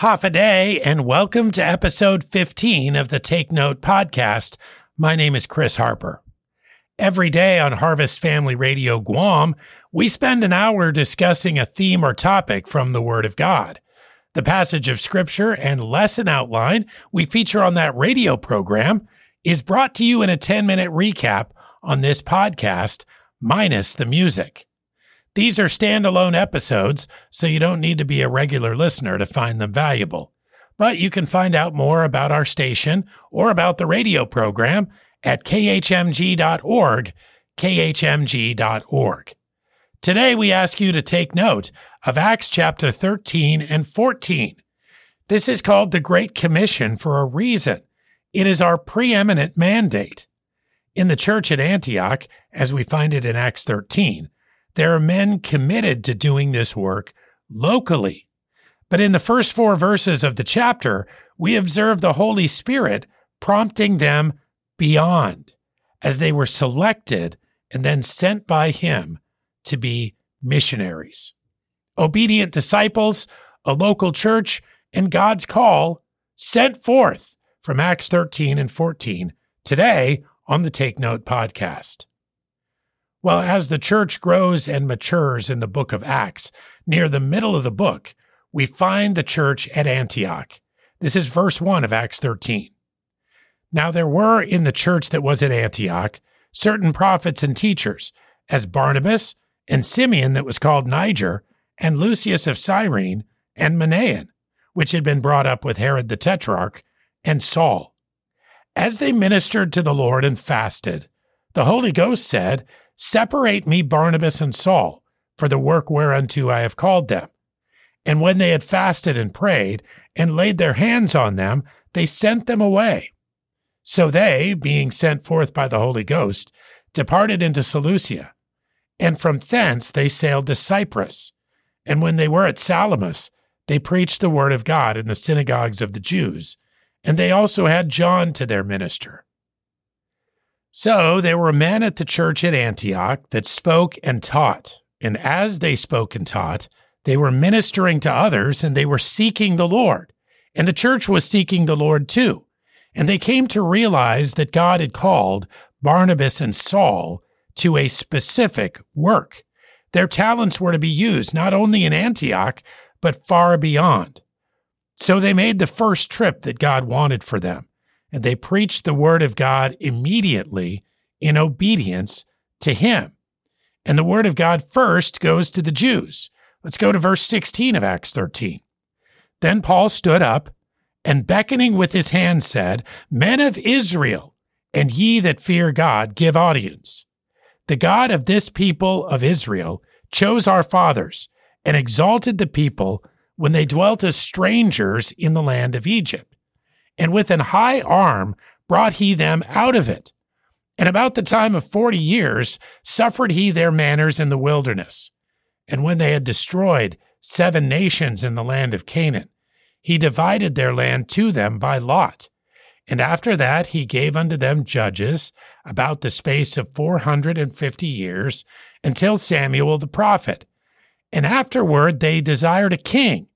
Hafa Adai, and welcome to episode 15 of the Take Note podcast. My name is Chris Harper. Every day on Harvest Family Radio Guam, we spend an hour discussing a theme or topic from the Word of God. The passage of Scripture and lesson outline we feature on that radio program is brought to you in a 10 minute recap on this podcast, minus the music. These are standalone episodes, so you don't need to be a regular listener to find them valuable. But you can find out more about our station or about the radio program at khmg.org, khmg.org. Today we ask you to take note of Acts chapter 13 and 14. This is called the Great Commission for a reason. It is our preeminent mandate. In the church at Antioch, as we find it in Acts 13, there are men committed to doing this work locally. But in the first four verses of the chapter, we observe the Holy Spirit prompting them beyond as they were selected and then sent by Him to be missionaries. Obedient disciples, a local church, and God's call sent forth from Acts 13 and 14 today on the Take Note podcast. Well, as the church grows and matures in the book of Acts, near the middle of the book, we find the church at Antioch. This is verse 1 of Acts 13. Now there were in the church that was at Antioch certain prophets and teachers, as Barnabas and Simeon that was called Niger, and Lucius of Cyrene, and Manaen, which had been brought up with Herod the Tetrarch, and Saul. As they ministered to the Lord and fasted, the Holy Ghost said, Separate me Barnabas and Saul for the work whereunto I have called them. And when they had fasted and prayed and laid their hands on them, they sent them away. So they, being sent forth by the Holy Ghost, departed into Seleucia. And from thence they sailed to Cyprus. And when they were at Salamis, they preached the word of God in the synagogues of the Jews. And they also had John to their minister. So there were men at the church at Antioch that spoke and taught. And as they spoke and taught, they were ministering to others and they were seeking the Lord. And the church was seeking the Lord too. And they came to realize that God had called Barnabas and Saul to a specific work. Their talents were to be used not only in Antioch, but far beyond. So they made the first trip that God wanted for them and they preached the word of God immediately in obedience to him. And the word of God first goes to the Jews. Let's go to verse 16 of Acts 13. Then Paul stood up and beckoning with his hand said, Men of Israel, and ye that fear God, give audience. The God of this people of Israel chose our fathers and exalted the people when they dwelt as strangers in the land of Egypt and with an high arm brought he them out of it. And about the time of forty years suffered he their manners in the wilderness. And when they had destroyed seven nations in the land of Canaan, he divided their land to them by lot. And after that he gave unto them judges about the space of four hundred and fifty years, until Samuel the prophet. And afterward they desired a king,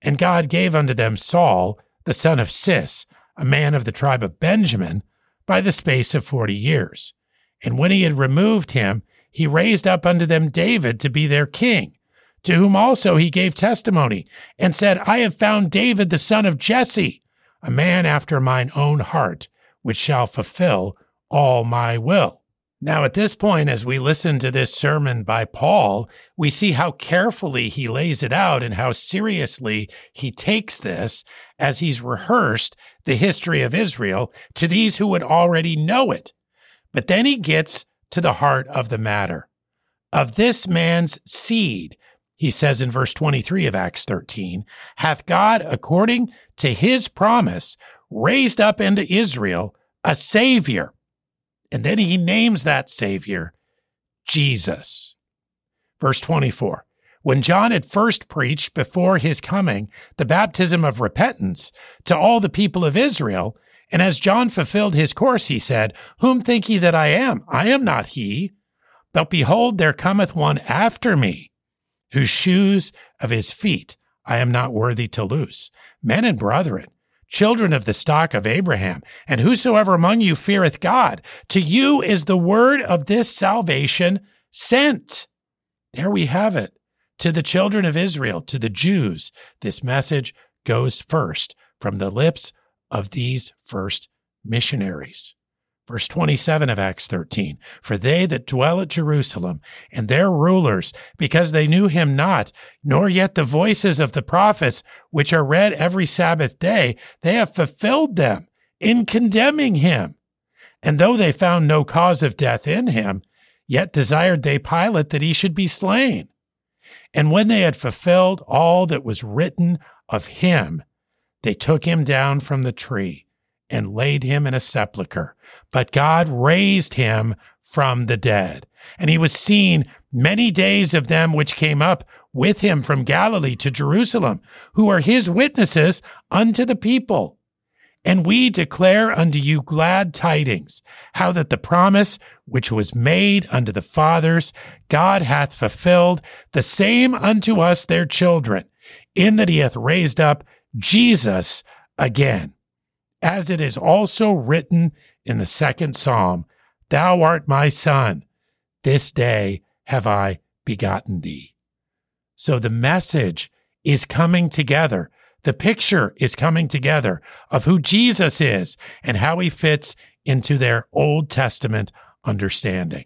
and God gave unto them Saul, the son of Cis, a man of the tribe of Benjamin, by the space of forty years. And when he had removed him, he raised up unto them David to be their king, to whom also he gave testimony, and said, I have found David the son of Jesse, a man after mine own heart, which shall fulfill all my will. Now, at this point, as we listen to this sermon by Paul, we see how carefully he lays it out and how seriously he takes this as he's rehearsed the history of Israel to these who would already know it. But then he gets to the heart of the matter. Of this man's seed, he says in verse 23 of Acts 13, hath God, according to his promise, raised up into Israel a Savior and then he names that Savior Jesus. Verse 24 When John had first preached before his coming the baptism of repentance to all the people of Israel, and as John fulfilled his course, he said, Whom think ye that I am? I am not he. But behold, there cometh one after me, whose shoes of his feet I am not worthy to loose. Men and brethren, children of the stock of Abraham, and whosoever among you feareth God, to you is the word of this salvation sent. There we have it. To the children of Israel, to the Jews, this message goes first from the lips of these first missionaries. Verse 27 of Acts 13 For they that dwell at Jerusalem and their rulers, because they knew him not, nor yet the voices of the prophets, which are read every Sabbath day, they have fulfilled them in condemning him. And though they found no cause of death in him, yet desired they Pilate that he should be slain. And when they had fulfilled all that was written of him, they took him down from the tree and laid him in a sepulchre. But God raised him from the dead. And he was seen many days of them which came up with him from Galilee to Jerusalem, who are his witnesses unto the people. And we declare unto you glad tidings, how that the promise which was made unto the fathers, God hath fulfilled, the same unto us their children, in that he hath raised up Jesus again. As it is also written in the second psalm, Thou art my son, this day have I begotten thee. So the message is coming together the picture is coming together of who Jesus is and how he fits into their Old Testament understanding.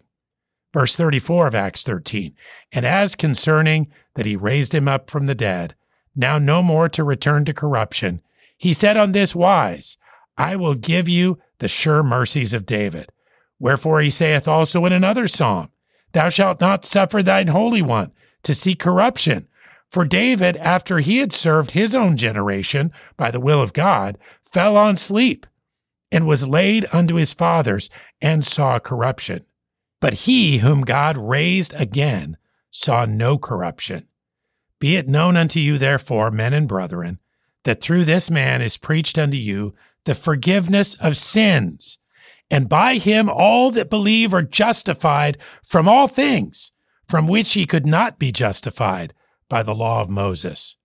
Verse 34 of Acts 13. And as concerning that he raised him up from the dead, now no more to return to corruption, he said on this wise, I will give you the sure mercies of David. Wherefore he saith also in another psalm, Thou shalt not suffer thine Holy One to see corruption. For David, after he had served his own generation by the will of God, fell on sleep and was laid unto his fathers and saw corruption. But he whom God raised again saw no corruption. Be it known unto you, therefore, men and brethren, that through this man is preached unto you the forgiveness of sins, and by him all that believe are justified from all things from which he could not be justified by the law of Moses.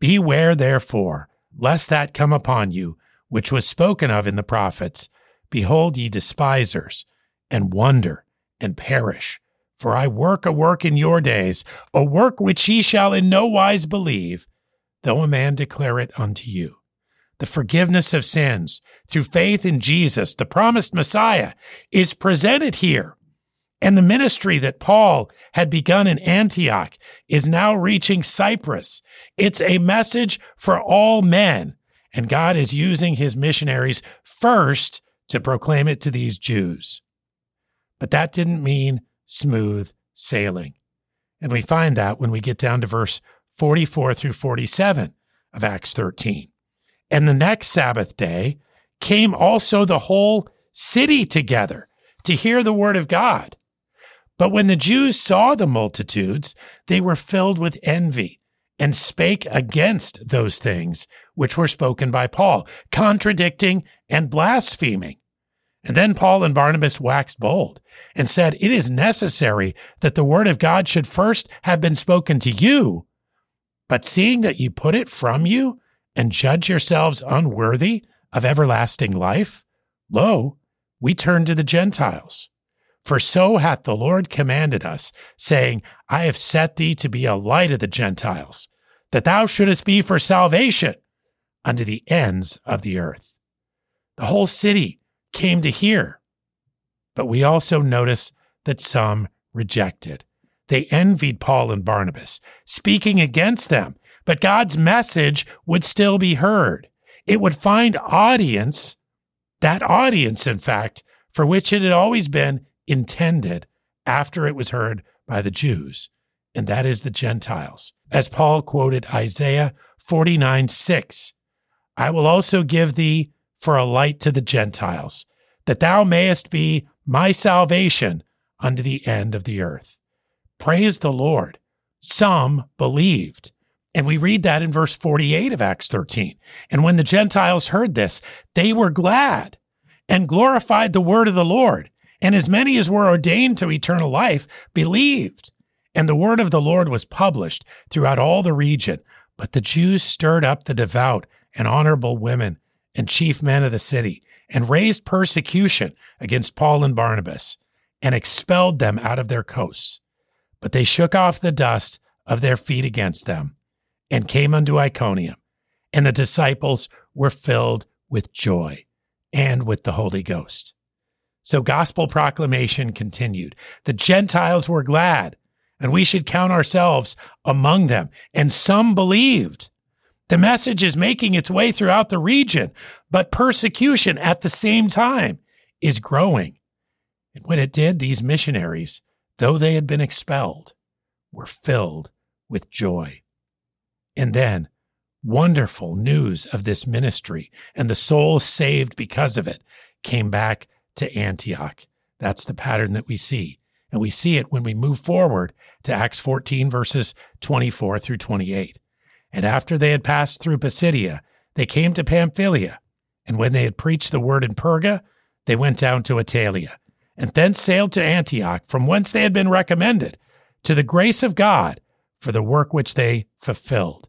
Beware, therefore, lest that come upon you, which was spoken of in the prophets. Behold, ye despisers, and wonder, and perish. For I work a work in your days, a work which ye shall in no wise believe, though a man declare it unto you. The forgiveness of sins through faith in Jesus, the promised Messiah, is presented here and the ministry that Paul had begun in Antioch is now reaching Cyprus. It's a message for all men. And God is using his missionaries first to proclaim it to these Jews. But that didn't mean smooth sailing. And we find that when we get down to verse 44 through 47 of Acts 13. And the next Sabbath day came also the whole city together to hear the word of God. But when the Jews saw the multitudes, they were filled with envy and spake against those things which were spoken by Paul, contradicting and blaspheming. And then Paul and Barnabas waxed bold and said, It is necessary that the word of God should first have been spoken to you. But seeing that you put it from you and judge yourselves unworthy of everlasting life, lo, we turn to the Gentiles. For so hath the Lord commanded us, saying, I have set thee to be a light of the Gentiles, that thou shouldest be for salvation unto the ends of the earth. The whole city came to hear. But we also notice that some rejected. They envied Paul and Barnabas, speaking against them, but God's message would still be heard. It would find audience, that audience, in fact, for which it had always been intended after it was heard by the Jews, and that is the Gentiles. As Paul quoted Isaiah 49 6, I will also give thee for a light to the Gentiles, that thou mayest be my salvation unto the end of the earth. Praise the Lord. Some believed. And we read that in verse 48 of Acts 13. And when the Gentiles heard this, they were glad and glorified the word of the Lord. And as many as were ordained to eternal life believed. And the word of the Lord was published throughout all the region. But the Jews stirred up the devout and honorable women and chief men of the city and raised persecution against Paul and Barnabas and expelled them out of their coasts. But they shook off the dust of their feet against them and came unto Iconium. And the disciples were filled with joy and with the Holy Ghost. So gospel proclamation continued. The Gentiles were glad, and we should count ourselves among them. And some believed. The message is making its way throughout the region, but persecution at the same time is growing. And when it did, these missionaries, though they had been expelled, were filled with joy. And then, wonderful news of this ministry and the souls saved because of it came back to Antioch. That's the pattern that we see. And we see it when we move forward to Acts 14, verses 24 through 28. And after they had passed through Pisidia, they came to Pamphylia. And when they had preached the word in Perga, they went down to Attalia, and thence sailed to Antioch, from whence they had been recommended to the grace of God for the work which they fulfilled.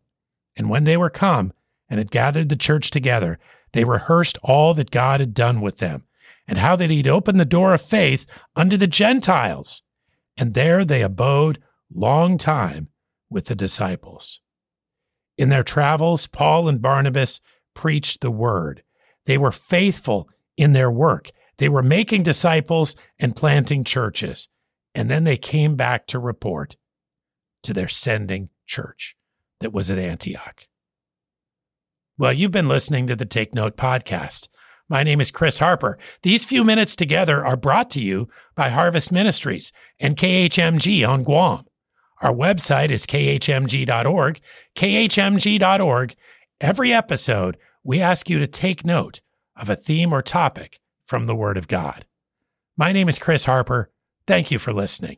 And when they were come and had gathered the church together, they rehearsed all that God had done with them, and how that he'd opened the door of faith unto the Gentiles. And there they abode long time with the disciples. In their travels, Paul and Barnabas preached the word. They were faithful in their work. They were making disciples and planting churches. And then they came back to report to their sending church that was at Antioch. Well, you've been listening to the Take Note podcast. My name is Chris Harper. These few minutes together are brought to you by Harvest Ministries and KHMG on Guam. Our website is khmg.org, khmg.org. Every episode, we ask you to take note of a theme or topic from the Word of God. My name is Chris Harper. Thank you for listening.